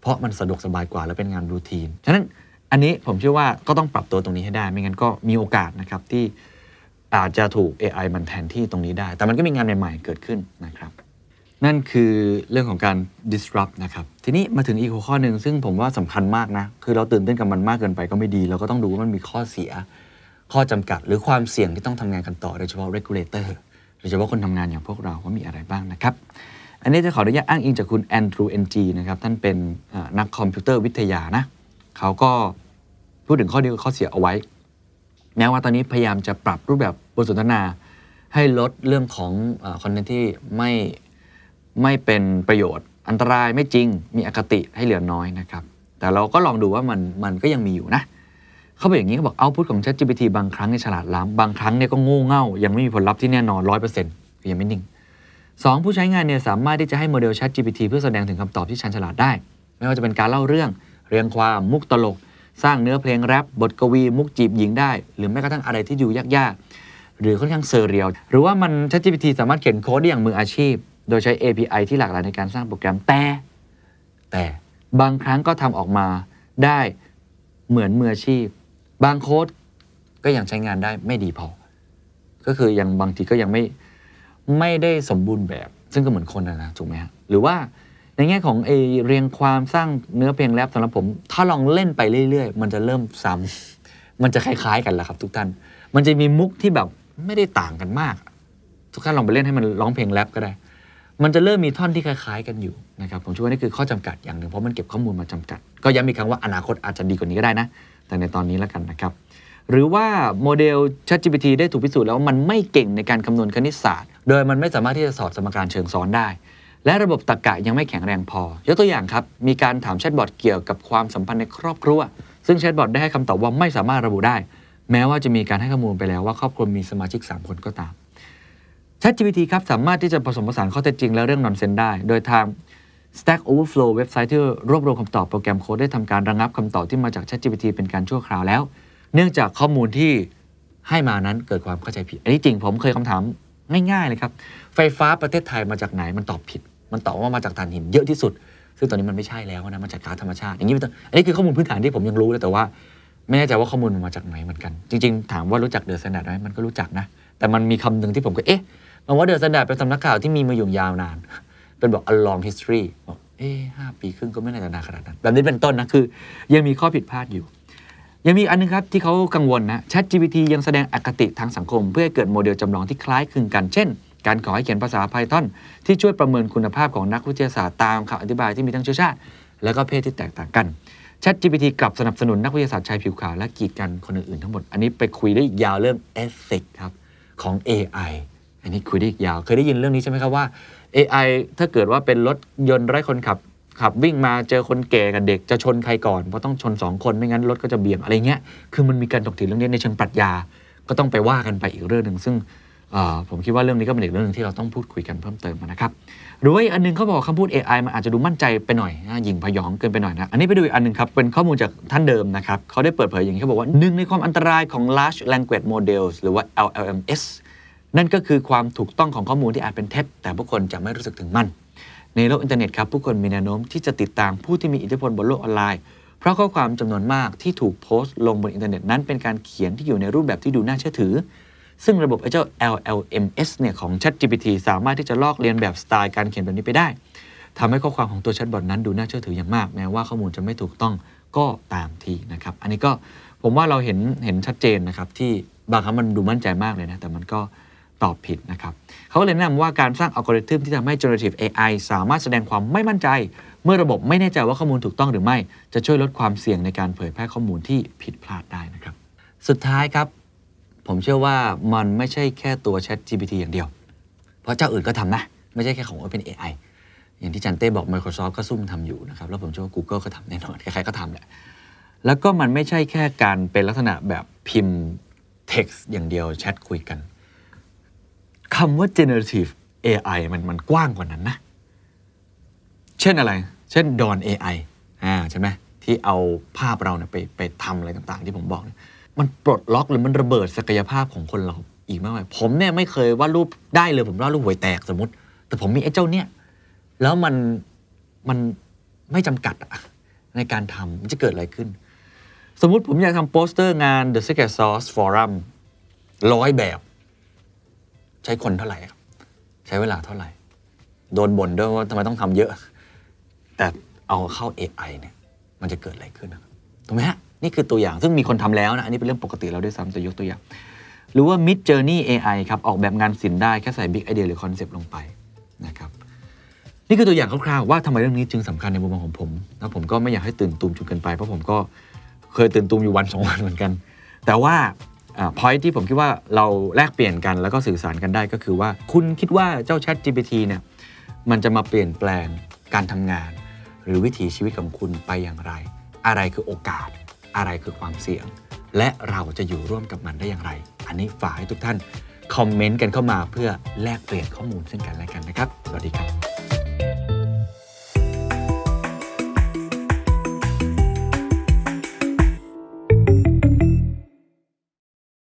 เพราะมันสะดวกสบายกว่าและเป็นงานรูทีน ฉะนั้นอันนี้ผมเชื่อว่าก็ต้องปรับตัวตรงนี้ให้ได้ ไม่งั้นก็มีโอกาสนะครับที่อาจจะถูก AI มันแทนที่ตรงนี้ได้ แต่มันก็มีงานใหม่ ๆ เกิดขึ้นนะครับ นั่นคือเรื่องของการ disrupt นะครับ ทีนี้มาถึงอีกหัวข้อหนึ่งซึ่งผมว่าสำคัญมากนะ คือเราตื่นเต้นกับมันมากเกินไปก็ไม่ดี เราก็ต้องดูว่ามันมีข้อเสีย ข้อจำกัด หรือความเสี่ยงที่ต้องทำงานกันต่อโดยเฉพาะ regulator โดยเฉพาะคนทำงานอย่างพวกเราว่ามีอะไรบ้างนะครับ อันนี้จะขออนุญาตอ้างอิงจากคุณ Andrew Ng นะครับ ท่านเป็นนักคอมพิวเตอร์วิทยานะเขาก็พูดถึงข้อดีข้อเสียเอาไว้ แม้ว่าตอนนี้พยายามจะปรับรูปแบบบทสนทนา ให้ลดเรื่องของ content ที่ไม่ไม่เป็นประโยชน์ อันตรายไม่จริงมีอคติให้เหลือน้อยนะครับ แต่เราก็ลองดูว่ามันมันก็ยังมีอยู่นะ เขาบอกอย่างนี้เขาบอก output ของ ChatGPT บางครั้งเนี่ยฉลาดล้ำบางครั้งเนี่ยก็โง่เง่ายังไม่มีผลลัพธ์ที่แน่นอนร้อยเปอร์เซ็นต์ยังไม่นิ่งสองผู้ใช้งานเนี่ยสามารถที่จะให้โมเดล ChatGPT เพื่อแสดงถึงคำตอบที่ชันฉลาดได้ ไม่ว่าจะเป็นการเล่าเรื่องเรียงความมุกตลก สร้างเนื้อเพลงแรปบทกวีมุกจีบหญิงได้ หรือแม้กระทั่งอะไรที่ดูยากๆ หรือค่อนข้างเซอร์เรียลหรือว่ามัน ChatGPT สามารถเขียนโค้ดได้อย่างมืออาชีพ โดยใช้ API ที่หลากหลายในการสร้างโปรแกรมแต่ แต่บางครั้งก็ทำออกมาได้เหมือนมืออาชีพ บางโค้ดก็ยังใช้งานได้ไม่ดีพอ ก็คือยังบางทีก็ยังไม่ไม่ได้สมบูรณ์แบบ ซึ่งก็เหมือนคนนะนะถูกไหมฮะหรือว่าในแง่ของเอเรียงความสร้างเนื้อเพลงแรปสำหรับผม ถ้าลองเล่นไปเรื่อย ๆ มันจะเริ่มซ้ำมันจะคล้าย ๆ กันแหละครับ ทุกท่าน มันจะมีมุกที่แบบไม่ได้ต่างกันมาก ทุกท่านลองไปเล่นให้มันร้องเพลงแรปก็ได้ มันจะเริ่มมีท่อนที่คล้าย ๆ กันอยู่นะครับผมชื่อว่านี่คือข้อจำกัดอย่างหนึ่งเพราะมันเก็บข้อมูลมาจำกัด ก็ย้ำอีกครั้งว่าอนาคตอาจจะดีกว่านี้ก็ได้นะแต่ในตอนนี้แล้วกันนะครับ หรือว่าโมเดล ChatGPT ได้ถูกพิสูจน์แล้วว่ามันไม่เก่งในการคำนวณคณิตศาสตร์ โดยมันไม่สามารถที่จะถอดสมการเชิงซ้อนได้ และระบบตรรกะยังไม่แข็งแรงพอ ยกตัวอย่างครับ มีการถามแชทบอทเกี่ยวกับความสัมพันธ์ในครอบครัว ซึ่งแชทบอทได้ให้คำตอบว่าไม่สามารถระบุได้ แม้ว่าจะมีการให้ข้อมูลไปแล้วว่าครอบครัวมีสมาชิก 3 คนก็ตาม ChatGPT ครับสามารถที่จะผสมผสานข้อเท็จจริงและเรื่อง nonsense ได้ โดยทาง Stack Overflow เว็บไซต์ที่รวบรวมคำตอบโปรแกรมโค้ดได้ทำการระงับคำตอบที่มาจาก ChatGPT เป็นการชั่วคราวแล้ว เนื่องจากข้อมูลที่ให้มานั้นเกิดความเข้าใจผิด อันนี้จริงผมเคยคำถามง่ายๆเลยครับ ไฟฟ้าประเทศไทยมาจากไหนมันตอบผิด มันตอบว่ามาจากถ่านหินเยอะที่สุด ซึ่งตอนนี้มันไม่ใช่แล้วนะมาจากก๊าซธรรมชาติอย่างนี้เป็นต้นอันนี้คือข้อมูลพื้นฐานที่ผมยังรู้เลยแต่ว่า ไม่แน่ใจว่าข้อมูลมันมาจากไหนเหมือนกัน จริง ๆ ถามว่ารู้จัก THE STANDARD ไหมมันก็รู้จักนะ แต่มันมีคำหนึ่งที่ผมก็เอ๊ะมันว่า THE STANDARD เป็นสำนักข่าวที่มีมาอยู่ยาวนาน เป็นบอก a long history บอกเอ๊ห้าปีครึ่งก็ไม่น่าจะนานขนาดนั้น แบบนี้เป็นต้นนะคือ ยังมีข้อผิดพลาดอยู่ ยังมีอันนึงครับที่เขากังวลนะ ChatGPT ยังแสดงอคติทางสังคม เพื่อให้เกิดโมเดลจำลองที่คล้ายคลึงกัน เช่น การขอให้เขียนภาษา Python ที่ช่วยประเมินคุณภาพของนักวิทยาศาสตร์ตามคำอธิบายที่มีทั้งเชื้อชาติ และก็เพศที่แตกต่างกัน ChatGPT กลับสนับสนุนนักวิทยาศาสตร์ชายผิวขาวและกีดกันคนอื่นๆทั้งหมด อันนี้ไปคุยได้อีกยาวเรื่อง ethics ครับของ AI อันนี้คุยได้อีกยาว เคยได้ยินเรื่องนี้ใช่ไหมครับว่า AI ถ้าเกิดว่าเป็นรถยนต์ไร้คนขับ ขับวิ่งมาเจอคนแก่กับเด็กจะชนใครก่อน เพราะต้องชน 2 คนไม่งั้นรถก็จะเบี่ยงอะไรเงี้ยคือมันมีการถกเถียงเรื่องนี้ในเชิงปรัชญาก็ต้องไปว่ากันไปอีกเรื่องหนึ่งซึ่งผมคิดว่าเรื่องนี้ก็เป็นอีกเรื่องหนึงที่เราต้องพูดคุยกันเพิ่มเติมนะครับหรือว่าอันหนึงเขาบอกคำพูด AI มันอาจจะดูมั่นใจไปหน่อยนะหยิ่งพยองเกินไปหน่อยนะอันนี้ไปดูอีกอันหนึงครับ เป็นข้อมูลจากท่านเดิมนะครับเขาได้เปิดเผยอย่างนี้เขาบอกว่าหนึ่งในความอันตรายของ large language models หรือว่า LLMS นั่นก็คือความถูกต้องของข้อมูลที่อาจเป็นเท็จ แต่ผู้คนจะไม่รู้สึกถึงมัน ในโลกอินเทอร์เน็ตครับผู้คนมีแนวโน้มที่จะติดตามผู้ที่มีอิทธิพลบนโลกออนไลน์ เพราะข้อความจำนวนมากที่ถูกโพสต์ลงบนอินเทอร์เน็ตนั้นเป็นการเขียนที่อยู่ในรูปแบบที่ดูน่าเชื่อถือ ซึ่งระบบไอ้เจ้า LLMS เนี่ยของ ChatGPT สามารถที่จะลอกเลียนแบบสไตล์การเขียนแบบนี้ไปได้ทำให้ข้อความของตัวแชทบอทนั้นดูน่าเชื่อถืออย่างมาก แม้ว่าข้อมูลจะไม่ถูกต้องก็ตามทีนะครับอันนี้ก็ผมว่าเราเห็นเห็นชัดเจนนะครับที่บางครั้งมันดูมั่นใจมากเลยนะแต่มันก็ ตอบผิดนะครับเขาก็เลยแนะนำว่าการสร้างอัลกอริทึมที่ทำให้ generative AI สามารถแสดงความไม่มั่นใจ เมื่อระบบไม่แน่ใจว่าข้อมูลถูกต้องหรือไม่ จะช่วยลดความเสี่ยงในการเผยแพร่ข้อมูลที่ผิดพลาดได้นะครับ สุดท้ายครับ ผมเชื่อว่ามันไม่ใช่แค่ตัว Chat GPT อย่างเดียว เพราะเจ้าอื่นก็ทำนะ ไม่ใช่แค่ของ OpenAI อย่างที่จันเต้บอก Microsoft ก็ซุ่มทำอยู่นะครับ แล้วผมเชื่อว่า Google ก็ทำแน่นอน ใครๆก็ทำแหละ แล้วก็มันไม่ใช่แค่การเป็นลักษณะแบบพิมพ์ text อย่างเดียวแชทคุยกัน คำว่า generative AI มันมันกว้างกว่านั้นนะ เช่นอะไร เช่น Dawn AI อ่าใช่ไหมที่เอาภาพเราเนี่ยไปไปทำอะไรต่างๆ ที่ผมบอกเนี่ยมันปลดล็อกหรือมันระเบิดศักยภาพของคนเราอีกมากมายผมเนี่ยไม่เคยวาดรูปได้เลย ผมวาดรูปหวยแตกสมมติ แต่ผมมีไอ้เจ้าเนี่ย แล้วมันมันไม่จำกัดอะในการทำมันจะเกิดอะไรขึ้น สมมุติผมอยากทำโปสเตอร์งาน The Secret Sauce Forum ร้อยแบบ ใช้คนเท่าไหร่ครับ ใช้เวลาเท่าไหร่ โดนบ่นด้วยว่าทำไมต้องทำเยอะ แต่เอาเข้า AI เนี่ยมันจะเกิดอะไรขึ้นนะถูกไหมฮะนี่คือตัวอย่างซึ่งมีคนทำแล้วนะ อันนี้เป็นเรื่องปกติแล้วด้วยซ้ำแต่ยกตัวอย่าง หรือว่า Midjourney AI ครับ ออกแบบงานศิลป์ได้แค่ใส่ Big Idea หรือคอนเซปต์ลงไปนะครับนี่คือตัวอย่างคร่าวๆว่าทำไมเรื่องนี้จึงสำคัญในมุมมองของผมแล้วผมก็ไม่อยากให้ตื่นตูมจนเกินไปเพราะผมก็เคยตื่นตูมอยู่วันสองวันเหมือนกัน แต่ว่า พอยที่ผมคิดว่าเราแลกเปลี่ยนกันแล้วก็สื่อสารกันได้ก็คือว่า คุณคิดว่าเจ้า Chat GPT เนี่ยมันจะมาเปลี่ยนแปลงการทำงาน หรือวิถีชีวิตของคุณไปอย่างไร อะไรคือโอกาส อะไรคือความเสี่ยง และเราจะอยู่ร่วมกับมันได้อย่างไร อันนี้ฝากให้ทุกท่านคอมเมนต์กันเข้ามาเพื่อแลกเปลี่ยนข้อมูลซึ่งกันและกันนะครับ สวัสดีครับ